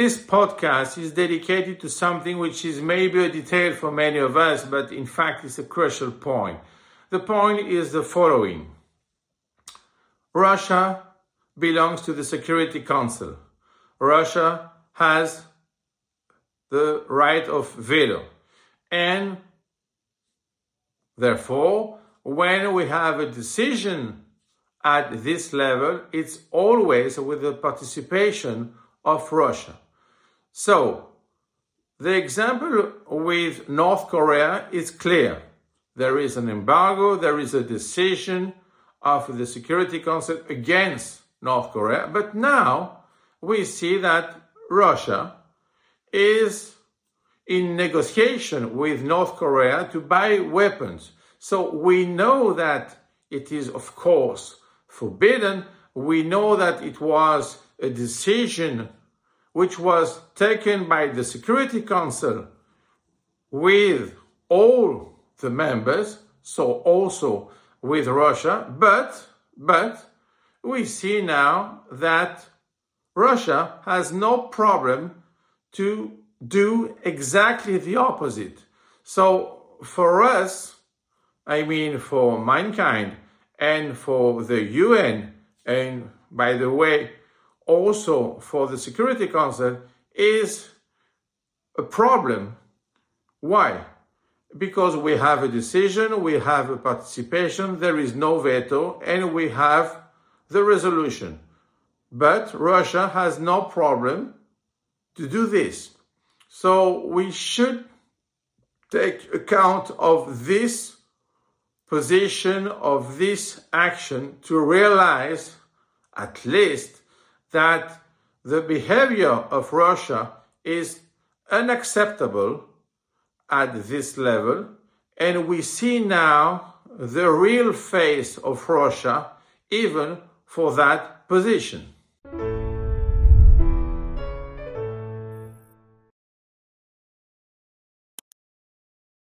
This podcast is dedicated to something which is maybe a detail for many of us, but in fact it's a crucial point. The point is the following Russia belongs to the Security Council. Russia has the right of veto. And therefore, when we have a decision at this level, it's always with the participation of Russia. So, the example with North Korea is clear. There is an embargo, there is a decision of the Security Council against North Korea, but now we see that Russia is in negotiation with North Korea to buy weapons. So we know that it is, of course, forbidden. We know that it was a decision which was taken by the Security Council with all the members, so also with Russia, but, but we see now that Russia has no problem to do exactly the opposite. So for us, I mean for mankind and for the UN, and by the way, also for the Security Council, is a problem. Why? Because we have a decision, we have a participation, there is no veto, and we have the resolution. But Russia has no problem to do this. So we should take account of this position, of this action to realize at least that the behavior of Russia is unacceptable at this level. And we see now the real face of Russia even for that position.